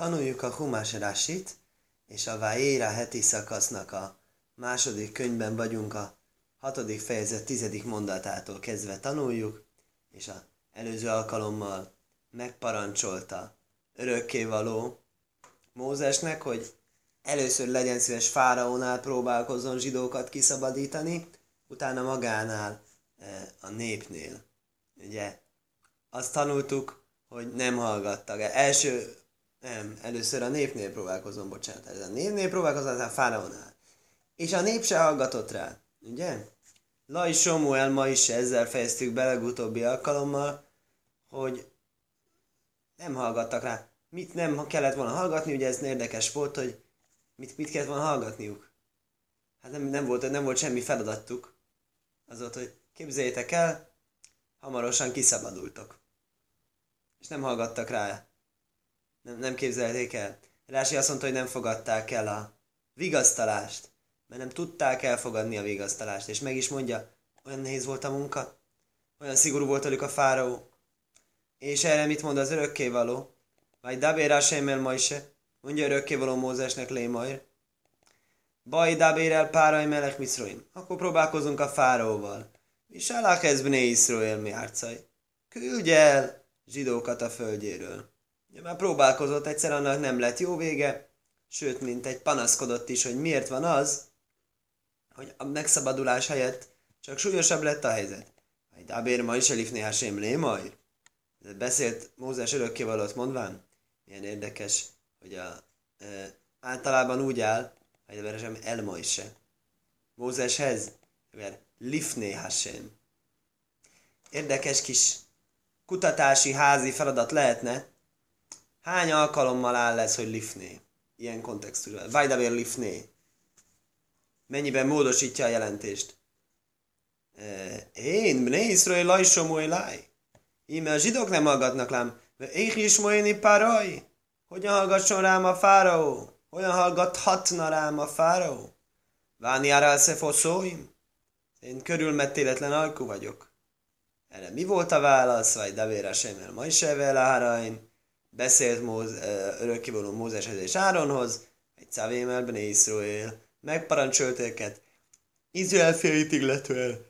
Tanuljuk a Humás Rasit, és a Váéra heti szakasznak a második könyvben vagyunk a hatodik fejezet tizedik mondatától kezdve tanuljuk, és a előző alkalommal megparancsolta örökkévaló Mózesnek, hogy először legyen szíves fáraónál próbálkozzon zsidókat kiszabadítani, utána magánál eh, a népnél. Ugye azt tanultuk, hogy nem hallgattak. Első nem, először a népnél próbálkozom, bocsánat. Ez a népnél próbálkozom, a fáraónál. És a nép se hallgatott rá, ugye? Laj Somuel ma is ezzel fejeztük be legutóbbi alkalommal, hogy nem hallgattak rá. Mit nem kellett volna hallgatni, ugye ez érdekes volt, hogy mit, mit kellett volna hallgatniuk. Hát nem, nem, volt, nem volt semmi feladatuk. Az volt, hogy képzeljétek el, hamarosan kiszabadultok. És nem hallgattak rá nem, nem képzelték el. Rási azt mondta, hogy nem fogadták el a vigasztalást, mert nem tudták elfogadni a vigasztalást, és meg is mondja, olyan nehéz volt a munka, olyan szigorú volt velük a fáraó. És erre mit mond az örökkévaló? Vagy Dabér Hasemmel Majse, mondja örökkévaló Mózesnek Lémajr. Baj Dabér el Párai Melech Miszroim. Akkor próbálkozunk a fáraóval. És ez Bné Iszroél mi árcaj. Küldj el zsidókat a földjéről. Ja, már próbálkozott, egyszer annak nem lett jó vége, sőt, mint egy panaszkodott is, hogy miért van az, hogy a megszabadulás helyett csak súlyosabb lett a helyzet. Egy Dabér ma is elif néha sem majd. Beszélt Mózes örökkévalót mondván, milyen érdekes, hogy a, e, általában úgy áll, hogy a veresem el se. Mózeshez, mert lifné. Érdekes kis kutatási házi feladat lehetne, Hány alkalommal áll lesz, hogy lifné? Ilyen kontextusban. Vajdavér lifné. Mennyiben módosítja a jelentést? Én, Bne Iszrael lajsomó láj. Íme a zsidók nem hallgatnak lám. Én is moéni páraj. Hogyan hallgasson rám a fáraó? Hogyan hallgathatna rám a fáraó? Váni ára foszóim? Én körülmettéletlen alkú vagyok. Erre mi volt a válasz? Vagy Davéra Semel ma is? Beszélt Móz, örökkévaló Mózeshez és Áronhoz, egy szavémelben Észroél, megparancsolt őket, Izrael félit illetően,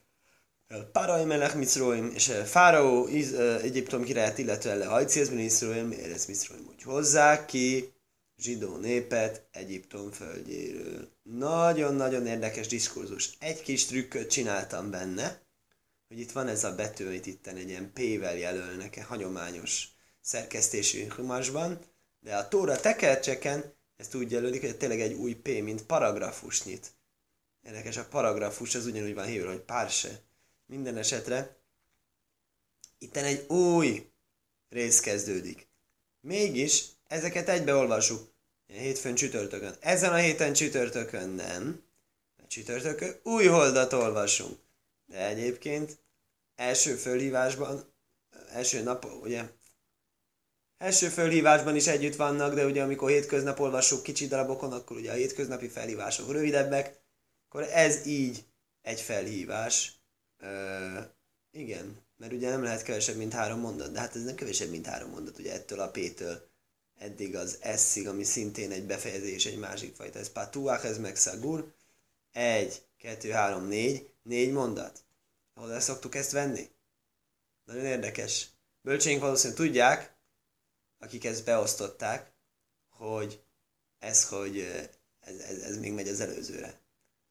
Parai Melech Miszroim, és Fáraó Iz, Egyiptom királyát illetően le Hajciezben Iszroim, Érez Miszroim, úgy hozzák ki zsidó népet Egyiptom földjéről. Nagyon-nagyon érdekes diskurzus. Egy kis trükköt csináltam benne, hogy itt van ez a betű, amit itt egy ilyen P-vel jelölnek, hagyományos szerkesztésű humásban, de a Tóra tekercseken ezt úgy jelölik, hogy tényleg egy új P, mint paragrafus nyit. Érdekes, a paragrafus az ugyanúgy van hívva, hogy párse. Minden esetre itten egy új rész kezdődik. Mégis ezeket egybeolvasuk. Hétfőn csütörtökön. Ezen a héten csütörtökön nem. A csütörtökön új holdat olvasunk. De egyébként első fölhívásban, első nap, ugye első felhívásban is együtt vannak, de ugye amikor hétköznap olvassuk kicsi darabokon, akkor ugye a hétköznapi felhívások rövidebbek, akkor ez így egy felhívás. Ö, igen, mert ugye nem lehet kevesebb, mint három mondat, de hát ez nem kevesebb, mint három mondat, ugye ettől a P-től eddig az S-ig, ami szintén egy befejezés, egy másik fajta. Ez patuach, ez meg szagur. Egy, kettő, három, négy, négy mondat. Ahol el szoktuk ezt venni? Nagyon érdekes. Bölcsénk valószínűleg tudják, akik ezt beosztották, hogy ez, hogy ez, ez, ez még megy az előzőre.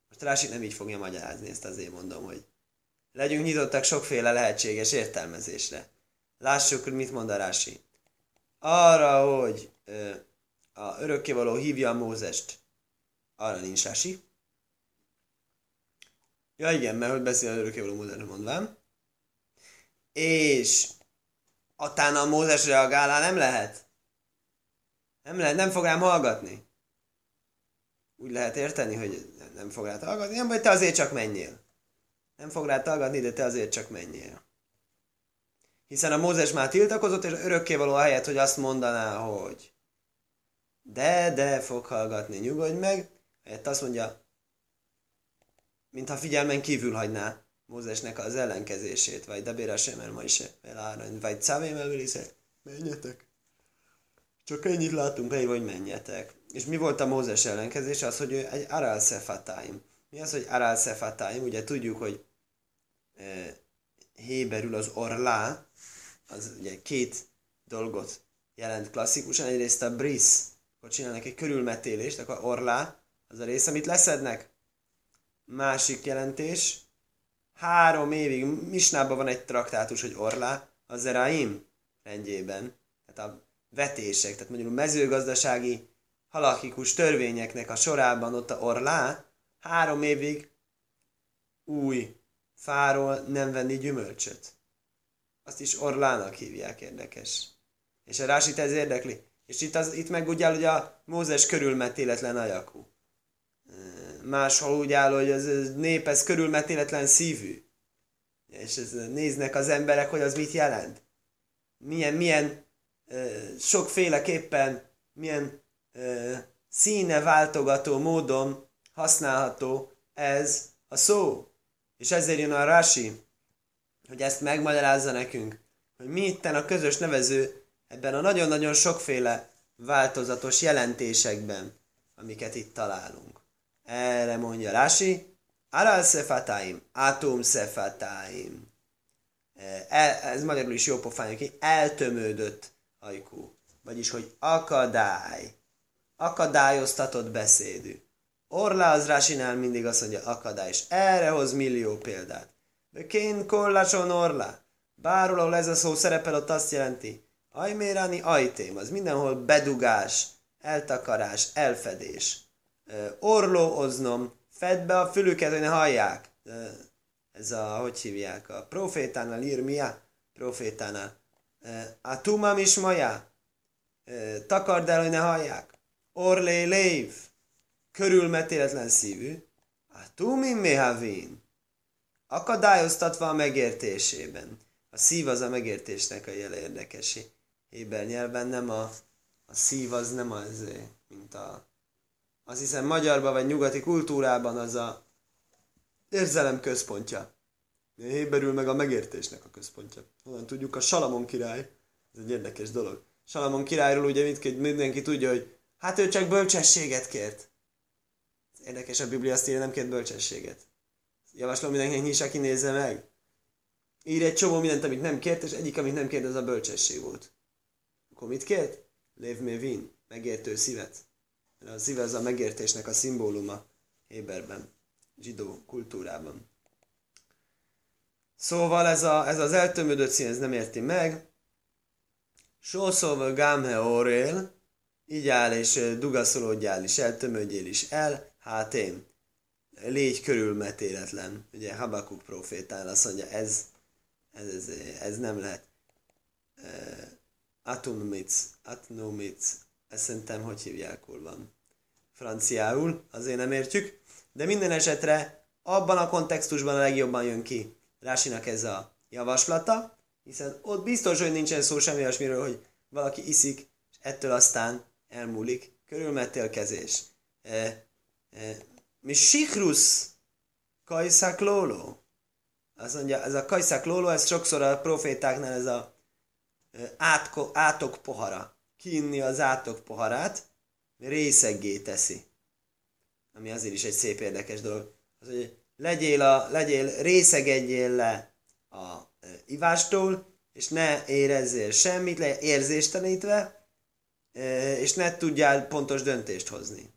Most Rási nem így fogja magyarázni, ezt azért mondom, hogy legyünk nyitottak sokféle lehetséges értelmezésre. Lássuk, hogy mit mond a Rási. Arra, hogy ö, a örökkévaló hívja a Mózest, arra nincs Rási. Ja igen, mert hogy beszél az örökkévaló Mózesre mondvám. És Atána Mózes reagálá nem lehet. Nem lehet, nem fog rám hallgatni. Úgy lehet érteni, hogy nem fog rá hallgatni, nem vagy te azért csak menjél. Nem fog rá hallgatni, de te azért csak menjél. Hiszen a Mózes már tiltakozott, és örökkévaló helyett, hogy azt mondaná, hogy de, de fog hallgatni, nyugodj meg, helyett azt mondja, mintha figyelmen kívül hagyná. Mózesnek az ellenkezését, vagy Dabéra Semer ma is eláron, vagy Cavém elveliszek, menjetek. Csak ennyit látunk leírva, hogy menjetek. És mi volt a Mózes ellenkezés? Az, hogy ő egy aral szefatáim. Mi az, hogy aral szefatáim? Ugye tudjuk, hogy e, héberül az orlá, az ugye két dolgot jelent klasszikusan. Egyrészt a bris, hogy csinálnak egy körülmetélést, akkor orlá, az a rész, amit leszednek. Másik jelentés, három évig, Misnában van egy traktátus, hogy orlá, az Zeraim rendjében, tehát a vetések, tehát mondjuk a mezőgazdasági halakikus törvényeknek a sorában ott a orlá, három évig új fáról nem venni gyümölcsöt. Azt is orlának hívják, érdekes. És a Rásit ez érdekli. És itt, az, itt meg áll, hogy a Mózes körülmetéletlen ajakú. Máshol úgy áll, hogy az nép ez körülmetéletlen szívű. És ez, néznek az emberek, hogy az mit jelent. Milyen, milyen sokféleképpen, milyen színe váltogató módon használható ez a szó. És ezért jön a Rashi, hogy ezt megmagyarázza nekünk, hogy mi itten a közös nevező ebben a nagyon-nagyon sokféle változatos jelentésekben, amiket itt találunk. Erre mondja Rási, Aral szefatáim, atom szefatáim. Ez magyarul is jó pofány, hogy eltömődött ajkú. Vagyis, hogy akadály. Akadályoztatott beszédű. Orlá az Rásinál mindig azt mondja akadály, és erre hoz millió példát. Kén kollason orlá. Bárhol, ahol ez a szó szerepel, ott azt jelenti, ajmérani ajtém, az mindenhol bedugás, eltakarás, elfedés. Orlóoznom, fedd be a fülüket, hogy ne hallják. Ez a, hogy hívják, a profétánál ír, mi a profétánál? A tumam is maja. Takard el, hogy ne hallják. Orlé lév. Körülmetéletlen szívű. A tumim mehavin. Akadályoztatva a megértésében. A szív az a megértésnek a jele érdekesi. Héber nyelven nem a, a szív az nem az, mint a az hiszem magyarban vagy nyugati kultúrában az a érzelem központja. Héberül meg a megértésnek a központja. Honnan tudjuk, a Salamon király, ez egy érdekes dolog. Salamon királyról ugye mindki, mindenki tudja, hogy hát ő csak bölcsességet kért. Érdekes, a Biblia azt írja, nem kért bölcsességet. Javaslom mindenkinek nyissa ki nézze meg. Ír egy csomó mindent, amit nem kért, és egyik, amit nem kért, az a bölcsesség volt. Akkor mit kért? Lév me vin, megértő szívet. A szíve az a megértésnek a szimbóluma Héberben, zsidó kultúrában. Szóval ez, a, ez az eltömödött szín, ez nem érti meg. Sószóval gámhe orél, így áll és dugaszolódjál is, eltömödjél is el, hát én. Légy körülmetéletlen. Ugye Habakuk profétál azt mondja, ez, ez, ez, ez nem lehet. Atumic, atnumic, ezt szerintem hogy hívják van franciául, azért nem értjük, de minden esetre abban a kontextusban a legjobban jön ki Rásinak ez a javaslata, hiszen ott biztos, hogy nincsen szó semmi olyasmiről, hogy valaki iszik, és ettől aztán elmúlik körülmetélkezés. E, e, mi sikrusz kajszák lóló. Azt mondja, ez a kajszák lóló, ez sokszor a profétáknál ez a e, átko, átok pohara. Kiinni az átok poharát, részeggé teszi. Ami azért is egy szép érdekes dolog. Az, hogy legyél, a, legyél részegedjél le a e, ivástól, és ne érezzél semmit, le érzéstelenítve, e, és ne tudjál pontos döntést hozni.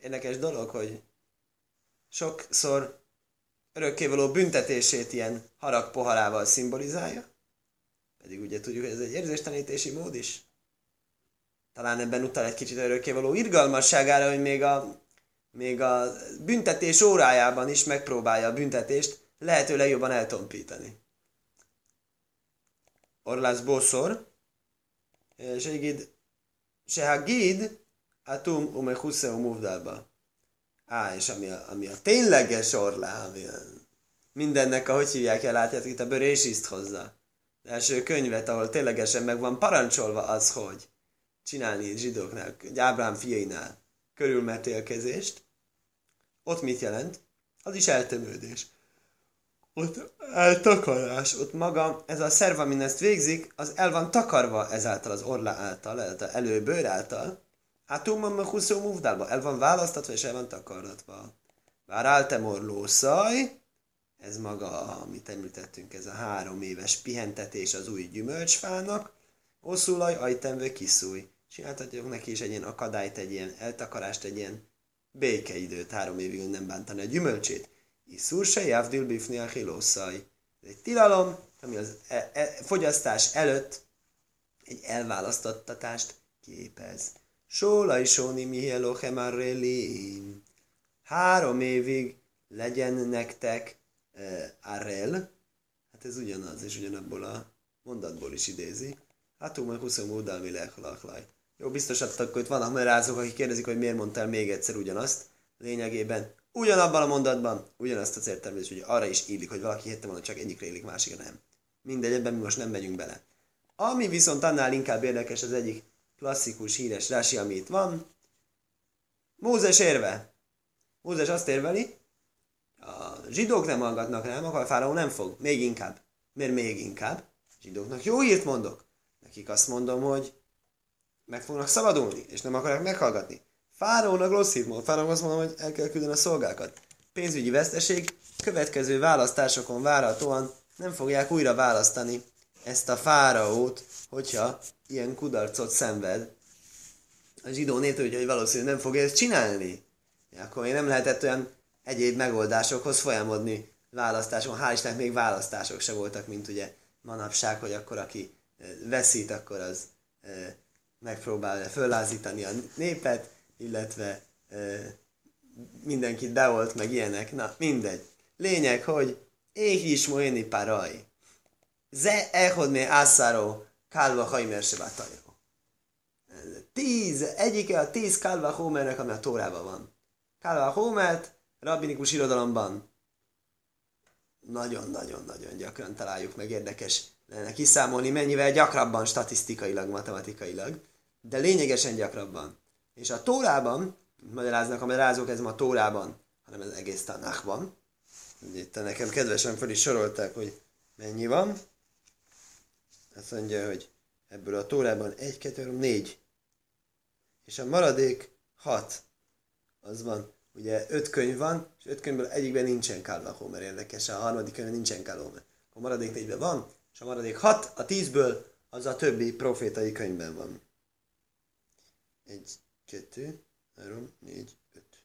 Érdekes dolog, hogy sokszor örökkévaló büntetését ilyen harag poharával szimbolizálja, pedig ugye tudjuk, ez egy érzéstelenítési mód is. Talán ebben utal egy kicsit örökkévaló irgalmasságára, hogy még a még a büntetés órájában is megpróbálja a büntetést lehető legjobban eltompítani. Orlász Boszor, Segid, Sehagid, Atum Ume Husseu Muvdalba. Á, és ami a, ami a tényleges orlá, ami a, mindennek, ahogy hívják el, látjátok itt a bőrésiszt hozza. Az első könyvet, ahol ténylegesen meg van parancsolva az, hogy csinálni zsidóknál, Ábrám fiainál körülmetélkezést, ott mit jelent? Az is eltömődés. ott eltakarás, ott maga, ez a szerv, amin ezt végzik, az el van takarva ezáltal az orla által, előbőr által. Hát a huszó muvdálba, el van választatva és el van takaratva. Bár áltemor lószaj, ez maga, amit említettünk, ez a három éves pihentetés az új gyümölcsfának, oszulaj, ajtemve kiszúj. Csináltatjuk neki is egy ilyen akadályt, egy ilyen eltakarást, egy ilyen békeidőt, három évig nem bántani a gyümölcsét. Iszur se javdil bifni a hilószaj. Ez egy tilalom, ami az e- e- fogyasztás előtt egy elválasztottatást képez. Sóla is sóni mihelochem Három évig legyen nektek uh, arrel, hát ez ugyanaz, és ugyanabból a mondatból is idézi. Hát meg 20 módal mi Jó, biztos akkor itt vannak merázók, akik kérdezik, hogy miért mondtál még egyszer ugyanazt. Lényegében ugyanabban a mondatban ugyanazt az értelmezés, hogy arra is illik, hogy valaki hitte volna, csak egyikre illik, másikra nem. Mindegy, ebben mi most nem megyünk bele. Ami viszont annál inkább érdekes, az egyik klasszikus, híres rási, ami itt van. Mózes érve. Mózes azt érveli, zsidók nem hallgatnak rám, akkor a fáraó nem fog. Még inkább. Miért még inkább? Zsidóknak jó hírt mondok. Nekik azt mondom, hogy meg fognak szabadulni, és nem akarják meghallgatni. Fáraónak rossz hírt mond. Fáraó azt mondom, hogy el kell küldeni a szolgákat. Pénzügyi veszteség, következő választásokon várhatóan nem fogják újra választani ezt a fáraót, hogyha ilyen kudarcot szenved. A zsidó nép hogy valószínűleg nem fogja ezt csinálni. Akkor én nem lehetett olyan egyéb megoldásokhoz folyamodni választáson. Hál' Istennek még választások se voltak, mint ugye manapság, hogy akkor aki veszít, akkor az megpróbálja föllázítani a népet, illetve mindenkit beolt, meg ilyenek. Na, mindegy. Lényeg, hogy éh is moéni paraj. Ze ehod mé ászáró kálva hajmer Tíz, egyike a tíz kálva hómernek, ami a Tórában van. Kálva hómert rabbinikus irodalomban nagyon-nagyon-nagyon gyakran találjuk meg érdekes lenne kiszámolni, mennyivel gyakrabban statisztikailag, matematikailag, de lényegesen gyakrabban. És a Tórában, magyaráznak a magyarázók, ez ma a Tórában, hanem ez egész Tanachban. Itt nekem kedvesen fel is sorolták, hogy mennyi van. Azt mondja, hogy ebből a Tórában 1, 2, 3, 4. És a maradék 6. Az van ugye öt könyv van, és öt könyvből egyikben nincsen Kálva Homer érdekes, a harmadik könyvben nincsen Kálva Homer. A maradék négyben van, és a maradék hat, a tízből az a többi profétai könyvben van. Egy, kettő, három, négy, öt.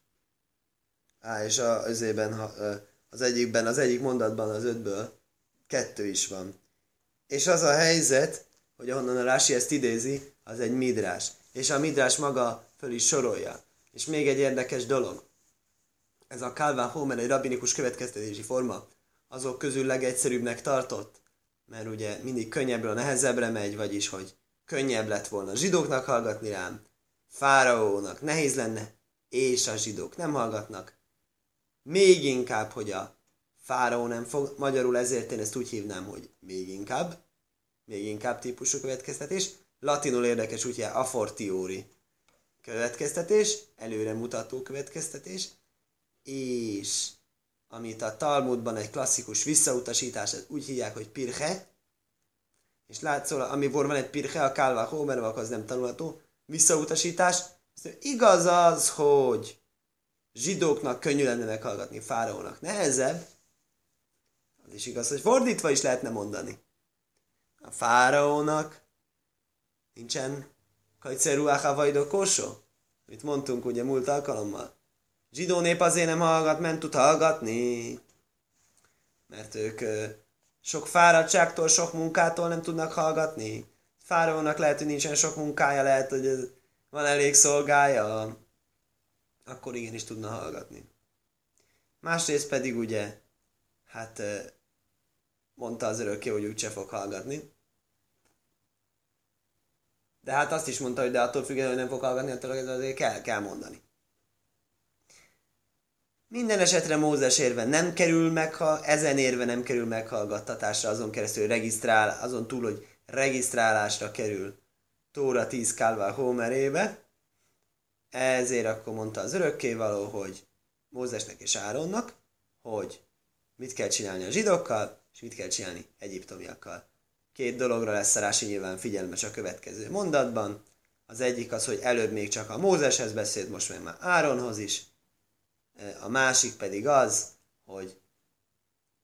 Á, és a, azében, az egyikben, az egyik mondatban az ötből kettő is van. És az a helyzet, hogy ahonnan a Rási ezt idézi, az egy midrás. És a midrás maga föl is sorolja. És még egy érdekes dolog ez a Calvin Homer egy rabinikus következtetési forma, azok közül legegyszerűbbnek tartott, mert ugye mindig könnyebbről nehezebbre megy, vagyis hogy könnyebb lett volna zsidóknak hallgatni rám, fáraónak nehéz lenne, és a zsidók nem hallgatnak. Még inkább, hogy a fáraó nem fog, magyarul ezért én ezt úgy hívnám, hogy még inkább, még inkább típusú következtetés, latinul érdekes, úgyhogy a fortiori következtetés, előre mutató következtetés, és amit a Talmudban egy klasszikus visszautasítás, úgy hívják, hogy pirche, és látszol, amikor van egy pirche, a kálva hómerva, akkor az nem tanulható, visszautasítás, igaz az, hogy zsidóknak könnyű lenne meghallgatni, fáraónak nehezebb, az is igaz, hogy fordítva is lehetne mondani. A fáraónak nincsen kajceruáha vajdó kósó, amit mondtunk ugye múlt alkalommal zsidó nép azért nem hallgat, nem tud hallgatni, mert ők sok fáradtságtól, sok munkától nem tudnak hallgatni. Fáraónak lehet, hogy nincsen sok munkája, lehet, hogy van elég szolgája, akkor igenis tudna hallgatni. Másrészt pedig ugye, hát mondta az örökké, hogy úgyse fog hallgatni. De hát azt is mondta, hogy de attól függően, hogy nem fog hallgatni, attól azért kell, kell mondani. Minden esetre Mózes érve nem kerül meg, ha ezen érve nem kerül meghallgattatásra, azon keresztül regisztrál, azon túl, hogy regisztrálásra kerül Tóra 10 Kálvá Homerébe. Ezért akkor mondta az örökkévaló, hogy Mózesnek és Áronnak, hogy mit kell csinálni a zsidókkal, és mit kell csinálni egyiptomiakkal. Két dologra lesz Rási nyilván figyelmes a következő mondatban. Az egyik az, hogy előbb még csak a Mózeshez beszélt, most már Áronhoz is. A másik pedig az, hogy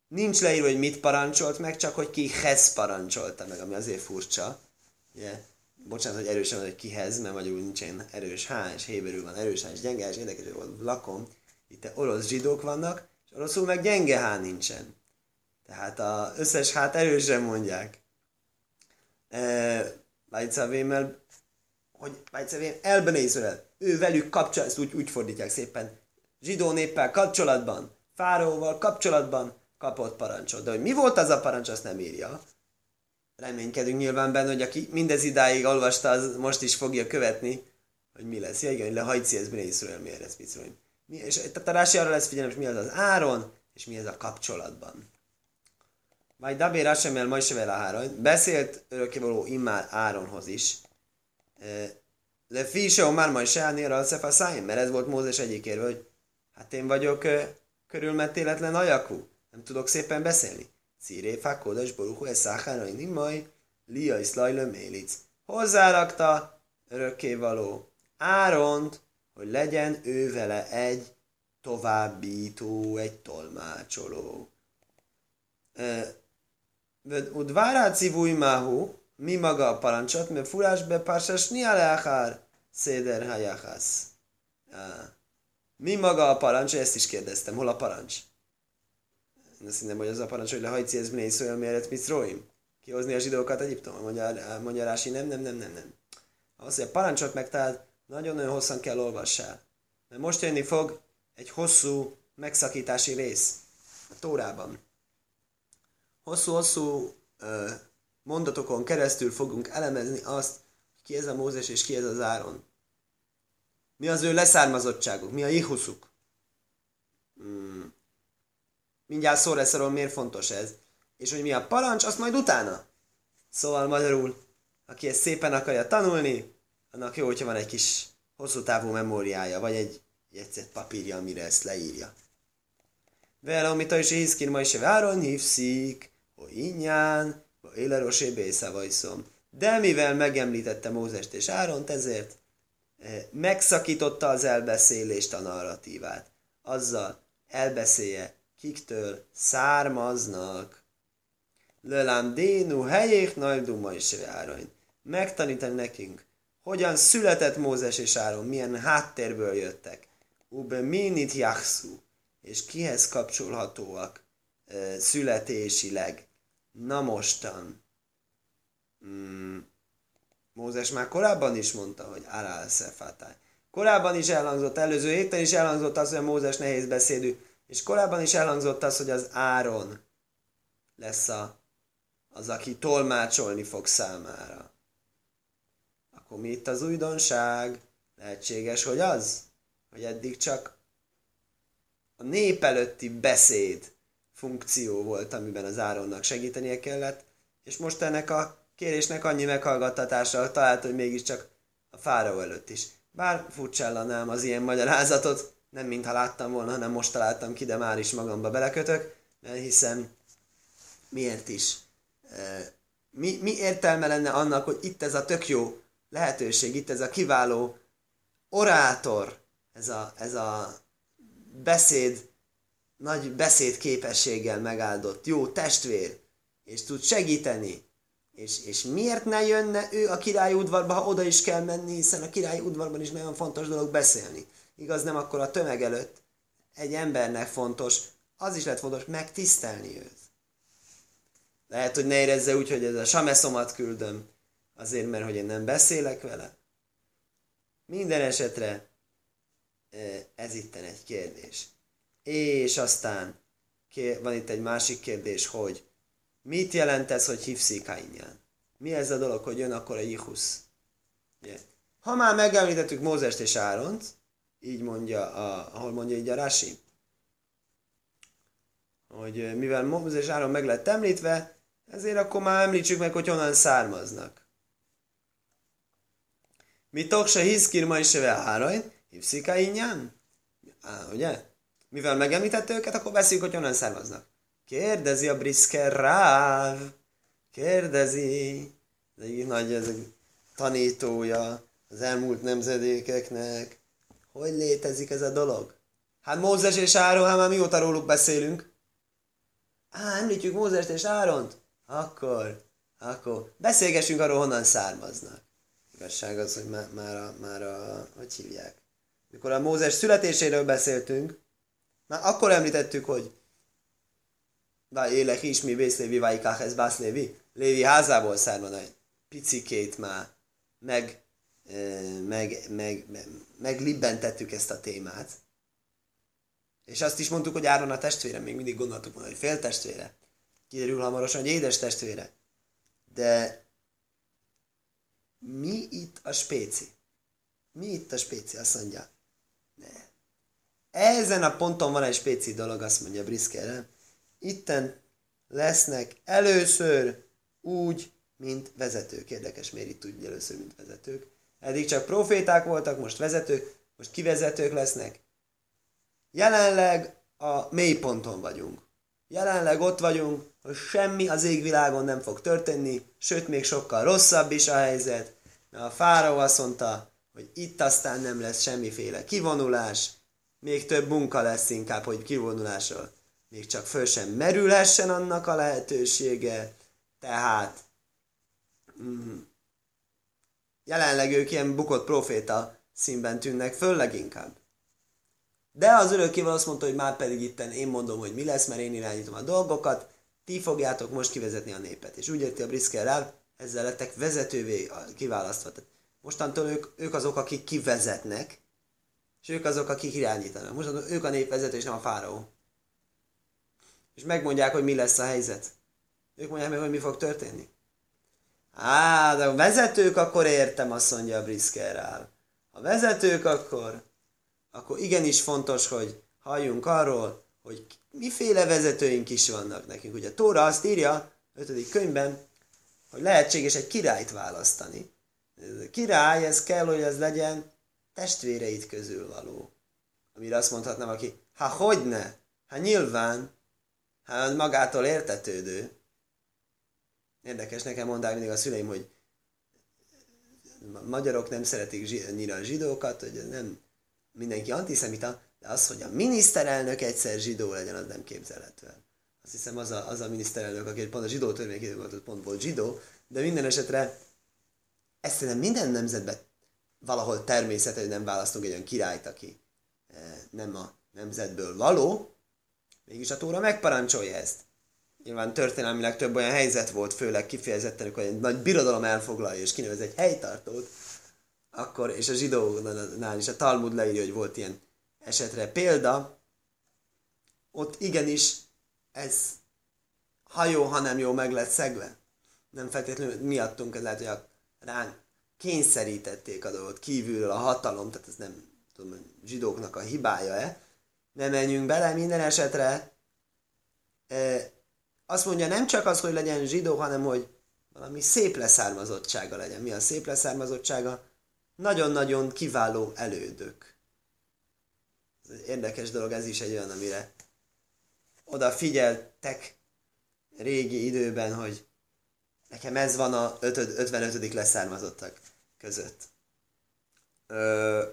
nincs leírva, hogy mit parancsolt meg, csak hogy kihez parancsolta meg, ami azért furcsa. Ugye? Bocsánat, hogy erősen hogy kihez, mert magyarul nincsen erős H, és héberül van erős H, és gyenge H, és érdekes, hogy lakom. Itt orosz zsidók vannak, és oroszul meg gyenge H nincsen. Tehát az összes hát erősen mondják. Bájcavémmel, hogy Bájcavém elben Izrael, ő velük kapcsol, ezt úgy, úgy fordítják szépen, zsidó néppel kapcsolatban, fáróval kapcsolatban kapott parancsot. De hogy mi volt az a parancs, azt nem írja. Reménykedünk nyilván benne, hogy aki mindez idáig olvasta, az most is fogja követni, hogy mi lesz. Ja igen, le hajci ez benne Izrael, mi ez mi, és a Rási arra lesz figyelem, mi az az áron, és mi ez a kapcsolatban. Majd Dabé Rasemel Majsevel Áron, beszélt örökkévaló immár Áronhoz is. Fise már majd se állni a szájén, mert ez volt Mózes egyik érve, hogy hát én vagyok körülmetéletlen ajakú, nem tudok szépen beszélni. Círé fakodas boruhu ez száhára nimaj, lia is lajlő mélic. Hozzárakta örökkévaló Áront, hogy legyen ő vele egy továbbító, egy tolmácsoló. Udvárát szívúj máhu, mi maga a parancsot, mert furás be pársas nialeachár széder hajachasz. Mi maga a parancs? Ezt is kérdeztem. Hol a parancs? Én azt hiszem, hogy az a parancs, hogy lehajci ez minél szója méret mitzróim. Kihozni a zsidókat Egyiptomban. Mondja, mondja Rási, nem, nem, nem, nem, nem. Az, hogy a parancsot megtalált, nagyon-nagyon hosszan kell olvassál. Mert most jönni fog egy hosszú megszakítási rész a Tórában. Hosszú-hosszú mondatokon keresztül fogunk elemezni azt, ki ez a Mózes és ki ez az Áron. Mi az ő leszármazottságuk, mi a Ihuszuk. Hmm. Mindjárt szó lesz arról, miért fontos ez. És hogy mi a parancs, azt majd utána. Szóval magyarul, aki ezt szépen akarja tanulni, annak jó, hogyha van egy kis hosszú távú memóriája, vagy egy jegyzett papírja, amire ezt leírja. Vele, amit a is hiszkin ma is váron hívszik, hogy inyán, vagy élerosé bészavajszom. De mivel megemlítette Mózest és Áront, ezért megszakította az elbeszélést, a narratívát. Azzal elbeszélje, kiktől származnak. Lelám dénu helyék nagy duma is Megtanítani nekünk, hogyan született Mózes és Áron, milyen háttérből jöttek. Ube minit jachszú, és kihez kapcsolhatóak e, születésileg. Na mostan. Hmm. Mózes már korábban is mondta, hogy Arál Szefatály. Korábban is elhangzott, előző héten is elhangzott az, hogy a Mózes nehéz beszédű, és korábban is elhangzott az, hogy az Áron lesz a, az, aki tolmácsolni fog számára. Akkor mi itt az újdonság? Lehetséges, hogy az, hogy eddig csak a nép előtti beszéd funkció volt, amiben az Áronnak segítenie kellett, és most ennek a kérésnek annyi meghallgattatása talált, hogy mégiscsak a fáraó előtt is. Bár furcsállanám az ilyen magyarázatot, nem mintha láttam volna, hanem most találtam ki, de már is magamba belekötök, mert hiszem, miért is? Mi, mi értelme lenne annak, hogy itt ez a tök jó lehetőség, itt ez a kiváló orátor, ez a, ez a beszéd, nagy beszéd képességgel megáldott, jó testvér, és tud segíteni, és, és miért ne jönne ő a királyi udvarba, ha oda is kell menni, hiszen a királyi udvarban is nagyon fontos dolog beszélni. Igaz, nem akkor a tömeg előtt egy embernek fontos, az is lett fontos megtisztelni őt. Lehet, hogy ne érezze úgy, hogy ez a sameszomat küldöm, Azért, mert hogy én nem beszélek vele? Minden esetre e, ez itt egy kérdés. És aztán van itt egy másik kérdés, hogy mit jelent ez, hogy hívszik Mi ez a dolog, hogy jön akkor a Jihusz? Ha már megemlítettük Mózest és Áront, így mondja, a, ahol mondja így a Rási, hogy mivel Mózes és Áron meg lett említve, ezért akkor már említsük meg, hogy honnan származnak. Mitok se hiszkir ma is se hárajn, hívszika ingyen. Ugye? Mivel megemlítette őket, akkor veszünk, hogy onnan származnak. Kérdezi a Brisker Ráv. Kérdezi. Ez egy nagy ez tanítója az elmúlt nemzedékeknek. Hogy létezik ez a dolog? Hát Mózes és Áron, hát már mióta róluk beszélünk? Á, említjük Mózest és Áront? Akkor, akkor beszélgessünk arról, honnan származnak. Igazság az, hogy már, már, a, már a, hogy hívják? Mikor a Mózes születéséről beszéltünk, már akkor említettük, hogy Vá élek is, mi Bészlévi, ez Bászlévi, Lévi házából származna egy picikét már meg, meg, meg, meg, meglibbentettük ezt a témát. És azt is mondtuk, hogy Áron a testvére, még mindig gondoltuk volna, hogy fél testvére. Kiderül hamarosan, hogy édes testvére. De mi itt a spéci? Mi itt a spéci? Azt mondja. Ne. Ezen a ponton van egy spéci dolog, azt mondja Brisker. Itten lesznek először úgy, mint vezetők. Érdekes, miért itt úgy először, mint vezetők. Eddig csak proféták voltak, most vezetők, most kivezetők lesznek. Jelenleg a mélyponton vagyunk. Jelenleg ott vagyunk, hogy semmi az égvilágon nem fog történni, sőt, még sokkal rosszabb is a helyzet. Mert a fáraó azt mondta, hogy itt aztán nem lesz semmiféle kivonulás, még több munka lesz inkább, hogy kivonulásról még csak föl sem merülhessen annak a lehetősége, tehát mm, jelenleg ők ilyen bukott proféta színben tűnnek föl leginkább. De az örökkéval azt mondta, hogy már pedig itten én mondom, hogy mi lesz, mert én irányítom a dolgokat, ti fogjátok most kivezetni a népet. És úgy érti a Brisker el, ezzel lettek vezetővé kiválasztva. Mostantól ők, ők azok, akik kivezetnek, és ők azok, akik irányítanak. Most ők a népvezető, és nem a fáraó. És megmondják, hogy mi lesz a helyzet. Ők mondják meg, hogy mi fog történni. Á, de a vezetők akkor értem, azt mondja a Briskerrel. A vezetők akkor akkor igenis fontos, hogy halljunk arról, hogy miféle vezetőink is vannak nekünk. Ugye a Tóra azt írja, 5. könyvben, hogy lehetséges egy királyt választani. Ez a király, ez kell, hogy ez legyen testvéreit közül való. Amire azt mondhatnám, aki, ha hogyne, hát nyilván, hát magától értetődő. Érdekes, nekem mondták mindig a szüleim, hogy magyarok nem szeretik annyira a zsidókat, hogy nem, mindenki antiszemita, de az, hogy a miniszterelnök egyszer zsidó legyen, az nem képzelhető Azt hiszem az a, az a miniszterelnök, aki pont a zsidó törvény volt, pont volt zsidó, de minden esetre ezt szerintem minden nemzetben valahol természet, hogy nem választunk egy olyan királyt, aki eh, nem a nemzetből való, mégis a Tóra megparancsolja ezt. Nyilván történelmileg több olyan helyzet volt, főleg kifejezetten, hogy egy nagy birodalom elfoglalja és kinevez egy helytartót, akkor, és a zsidónál is a Talmud leírja, hogy volt ilyen esetre példa, ott igenis ez ha jó, ha nem jó, meg lett szegve. Nem feltétlenül miattunk, ez lehet, hogy a, ránk kényszerítették a dolgot kívülről a hatalom, tehát ez nem tudom, zsidóknak a hibája-e. Nem menjünk bele minden esetre. E, azt mondja, nem csak az, hogy legyen zsidó, hanem hogy valami szép leszármazottsága legyen. Mi a szép leszármazottsága? nagyon-nagyon kiváló elődök. Ez egy érdekes dolog, ez is egy olyan, amire oda figyeltek régi időben, hogy nekem ez van a 55. leszármazottak között. Ö,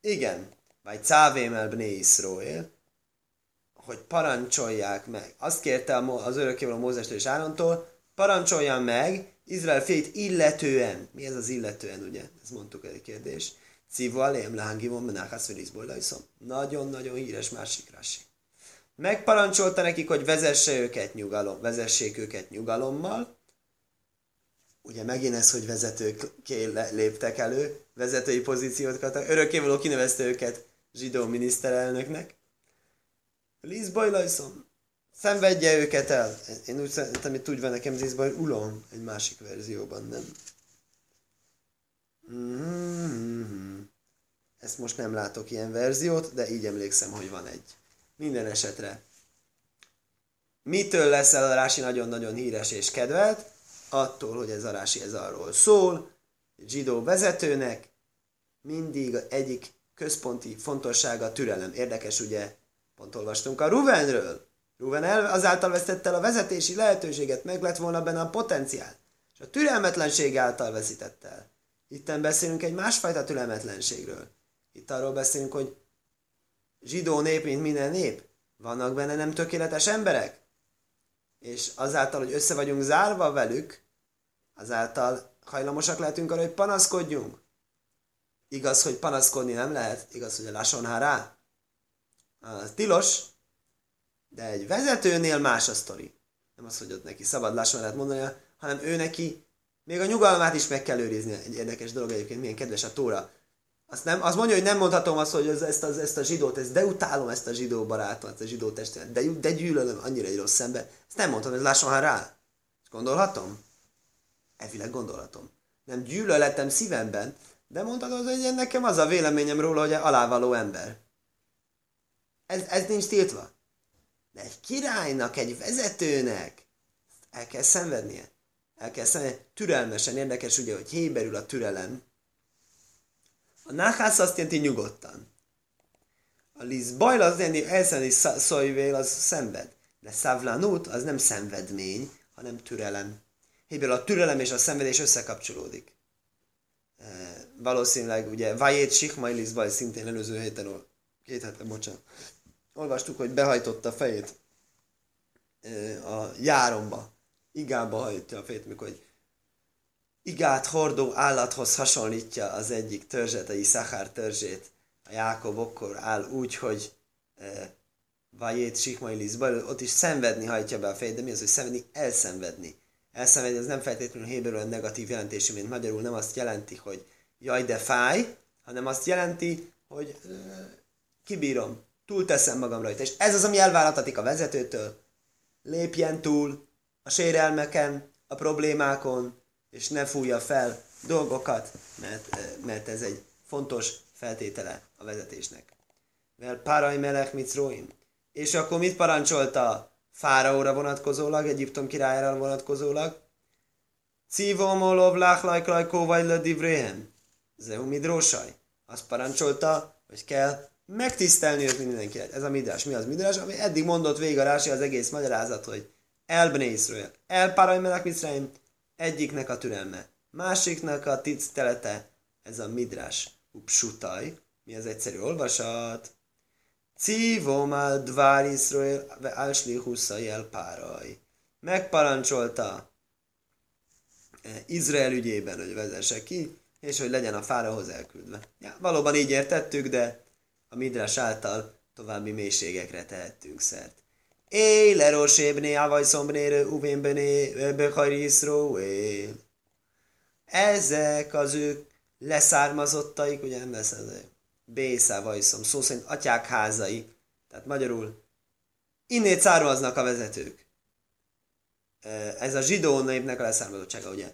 igen, vagy Cávémel Bné Iszróél, hogy parancsolják meg. Azt kérte az örökkévaló Mózestől és Árontól, parancsolja meg, Izrael fét illetően, mi ez az illetően, ugye? Ez mondtuk egy kérdés. Civu além lángivon menáhász. Nagyon-nagyon híres másik rási. Megparancsolta nekik, hogy vezesse őket nyugalom, vezessék őket nyugalommal. Ugye megint ez, hogy vezetők léptek elő, vezetői pozíciót kaptak. Örökkévaló kinevezte őket zsidó miniszterelnöknek. Lizbajlajszom szenvedje őket el. Én úgy szerintem, itt úgy nekem zízban, hogy ulom egy másik verzióban, nem? Mm-hmm. Ezt most nem látok ilyen verziót, de így emlékszem, hogy van egy. Minden esetre. Mitől lesz el a Rási nagyon-nagyon híres és kedvelt? Attól, hogy ez a Rási ez arról szól, zsidó vezetőnek mindig egyik központi fontossága türelem. Érdekes, ugye, pont olvastunk a Ruvenről, Ruven el, azáltal vesztette el a vezetési lehetőséget, meg lett volna benne a potenciál. És a türelmetlenség által veszítette el. Itten beszélünk egy másfajta türelmetlenségről. Itt arról beszélünk, hogy zsidó nép, mint minden nép, vannak benne nem tökéletes emberek. És azáltal, hogy össze vagyunk zárva velük, azáltal hajlamosak lehetünk arra, hogy panaszkodjunk. Igaz, hogy panaszkodni nem lehet, igaz, hogy a lason rá. Az tilos, de egy vezetőnél más a sztori. Nem az, hogy ott neki szabad lehet mondani, hanem ő neki még a nyugalmát is meg kell őrizni. Egy érdekes dolog egyébként, milyen kedves a tóra. Azt, nem, azt mondja, hogy nem mondhatom azt, hogy ezt, a, ezt a zsidót, ezt, de utálom ezt a zsidó barátom, ezt a zsidó testvéret, de, de gyűlölöm annyira egy rossz szembe. Ezt nem mondhatom, ez lásson rá. Gondolhatom? Elvileg gondolhatom. Nem gyűlöletem szívemben, de mondhatod, hogy nekem az a véleményem róla, hogy alávaló ember. Ez, ez nincs tiltva. De egy királynak, egy vezetőnek el kell szenvednie. El kell szenvednie. Türelmesen. Érdekes ugye, hogy héberül a türelem. A náhász azt jelenti nyugodtan. A liz bajl az jelenti elszeni szojvél, az szenved. De szávlánút az nem szenvedmény, hanem türelem. Héberül a türelem és a szenvedés összekapcsolódik. Valószínűleg ugye Vajét Sikmai liz baj szintén előző héten, két hete, bocsánat olvastuk, hogy behajtotta a fejét a járomba. Igába hajtja a fejét, mikor hogy igát hordó állathoz hasonlítja az egyik törzset, a Iszachár törzsét. A Jákob akkor áll úgy, hogy e, Vajét Sikmai Liszba, ott is szenvedni hajtja be a fejét, de mi az, hogy szenvedni? Elszenvedni. Elszenvedni, ez nem feltétlenül héberül negatív jelentésű, mint magyarul nem azt jelenti, hogy jaj, de fáj, hanem azt jelenti, hogy kibírom, túlteszem magam rajta. És ez az, ami elvállaltatik a vezetőtől. Lépjen túl a sérelmeken, a problémákon, és ne fújja fel dolgokat, mert, mert ez egy fontos feltétele a vezetésnek. Vel Párai Melech Mitzróim. És akkor mit parancsolta Fáraóra vonatkozólag, Egyiptom királyára vonatkozólag? Cívomolov láhlajklajkó vagy lödivréhem. Zehu midrósaj. Azt parancsolta, hogy kell megtisztelni őt mindenkinek. Ez a midrás. Mi az midrás? Ami eddig mondott végig a Rási az egész magyarázat, hogy elbne Iszrael, elpáraj melek Miszraim, egyiknek a türelme, másiknak a tisztelete, ez a midrás. Upsutaj, mi az egyszerű olvasat? Cívom al dvár Iszrael, ve álsli huszai elpáraj. Megparancsolta eh, Izrael ügyében, hogy vezesse ki, és hogy legyen a fárahoz elküldve. Ja, valóban így értettük, de a Midrás által további mélységekre tehettünk szert. Éle rosébné, avajszombnére, uvénbené, behajriszróél. Ezek az ők leszármazottaik, ugye nem lesz ez Bészá vajszom, szó szerint atyák házai. Tehát magyarul innét származnak a vezetők. Ez a zsidó népnek a leszármazottsága, ugye?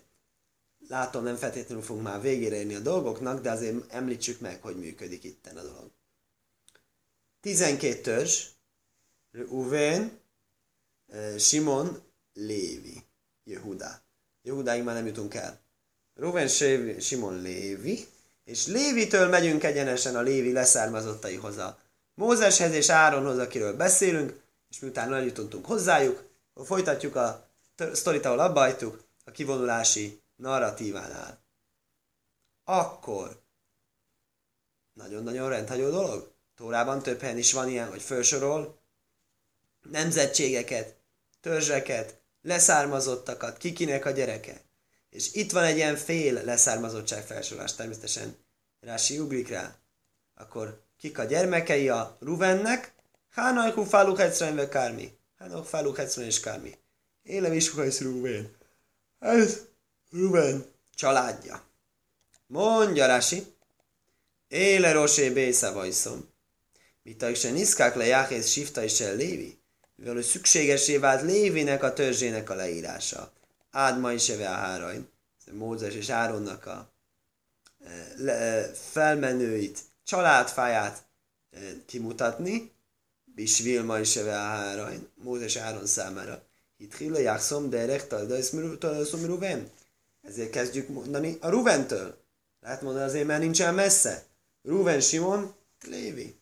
Látom, nem feltétlenül fogunk már végére érni a dolgoknak, de azért említsük meg, hogy működik itten a dolog. 12 törzs, Reuven, Simon, Lévi, Jehuda. Jehudáig már nem jutunk el. Reuven, Simon, Lévi, és Lévitől megyünk egyenesen a Lévi leszármazottaihoz a Mózeshez és Áronhoz, akiről beszélünk, és miután eljutottunk hozzájuk, folytatjuk a sztorit, ahol abba a kivonulási narratívánál. Akkor nagyon-nagyon rendhagyó dolog. Tórában több helyen is van ilyen, hogy felsorol nemzetségeket, törzseket, leszármazottakat, kikinek a gyereke. És itt van egy ilyen fél leszármazottság felsorolás, természetesen Rási ugrik rá. Akkor kik a gyermekei a Ruvennek? Hánajkú fáluk egyszerűen ve kármi. Hánok fáluk egyszerűen és kármi. Élem is Ruven. Ez Ruven családja. Mondja Rási. Éle rosé bésze vajszom. Mit se niszkák le Jáhész Sifta és el Lévi, mivel hogy szükségesé vált Lévinek a törzsének a leírása. Ádma is eve a háraj, Mózes és Áronnak a e, le, e, felmenőit, családfáját e, kimutatni, Bisvilma is eve a háraj, Mózes Áron számára. Itt hilla jákszom, de rektal, de ezt. Ezért kezdjük mondani a Ruventől. Lehet mondani azért, mert nincsen messze. Ruven Simon, Lévi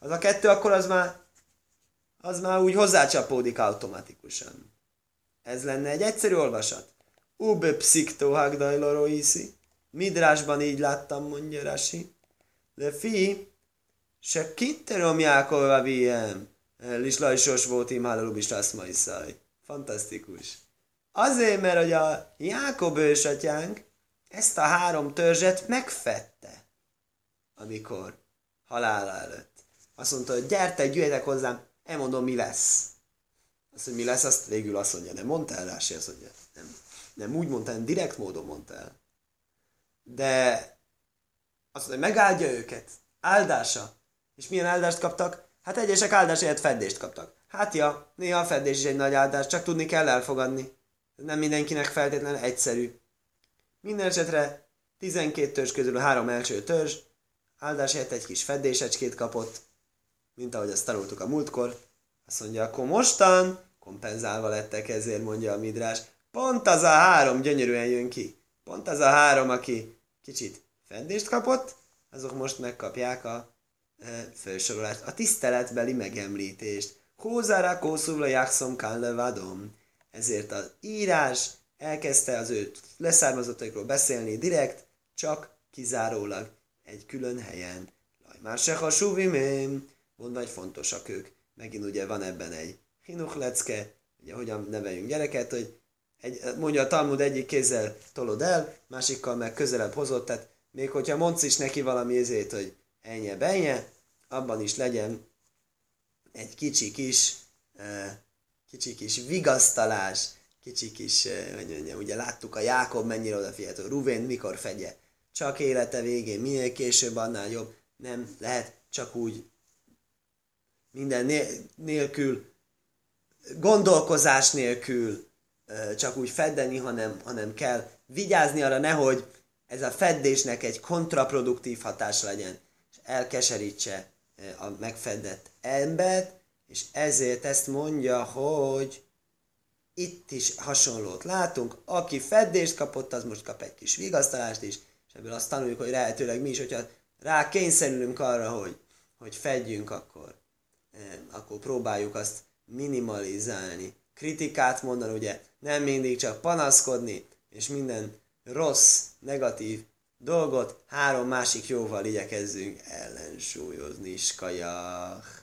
az a kettő, akkor az már az már úgy hozzácsapódik automatikusan. Ez lenne egy egyszerű olvasat. Ube psziktó hagdajloroiszi. Midrásban így láttam, mondja Rasi. De fi, se kitterom Jákov a viem. Lislajsos volt imáló is lesz. Fantasztikus. Azért, mert hogy a Jákob ősatyánk ezt a három törzset megfette, amikor halála előtt. Azt mondta, hogy gyertek, jöjjetek hozzám, elmondom, mi lesz. Azt, hogy mi lesz, azt végül azt mondja, nem mondta el Rási, azt mondja, nem, nem úgy mondta, nem direkt módon mondta el. De azt mondja, megáldja őket, áldása. És milyen áldást kaptak? Hát egyesek áldásért feddést kaptak. Hát ja, néha a feddés is egy nagy áldás, csak tudni kell elfogadni. Nem mindenkinek feltétlenül egyszerű. Minden esetre 12 törzs közül a három első törzs áldásért egy kis feddésecskét kapott, mint ahogy azt tanultuk a múltkor. Azt mondja, akkor mostan kompenzálva lettek ezért, mondja a midrás. Pont az a három gyönyörűen jön ki. Pont az a három, aki kicsit fendést kapott, azok most megkapják a e, felsorolást, a tiszteletbeli megemlítést. Hózára kószulva jákszom levadom. Ezért az írás elkezdte az ő leszármazottaikról beszélni direkt, csak kizárólag egy külön helyen. Laj, se hasúvimém, mondva, hogy fontosak ők. Megint ugye van ebben egy hinuchlecke, ugye hogyan neveljünk gyereket, hogy egy, mondja a Talmud egyik kézzel tolod el, másikkal meg közelebb hozott, tehát még hogyha mondsz is neki valami ezért, hogy ennyi benye, abban is legyen egy kicsi kis, kicsi kis vigasztalás, kicsi kis, hogy mondjam, ugye láttuk a Jákob mennyire odafigyelt, hogy Ruvén mikor fegye, csak élete végén, minél később, annál jobb, nem lehet csak úgy minden nélkül, gondolkozás nélkül csak úgy feddeni, hanem, hanem kell vigyázni arra, nehogy ez a feddésnek egy kontraproduktív hatás legyen, és elkeserítse a megfedett embert, és ezért ezt mondja, hogy itt is hasonlót látunk, aki feddést kapott, az most kap egy kis vigasztalást is, és ebből azt tanuljuk, hogy lehetőleg mi is, hogyha rá kényszerülünk arra, hogy, hogy fedjünk, akkor, eh, akkor próbáljuk azt minimalizálni. Kritikát mondani, ugye nem mindig csak panaszkodni, és minden rossz, negatív dolgot három másik jóval igyekezzünk ellensúlyozni, skajach.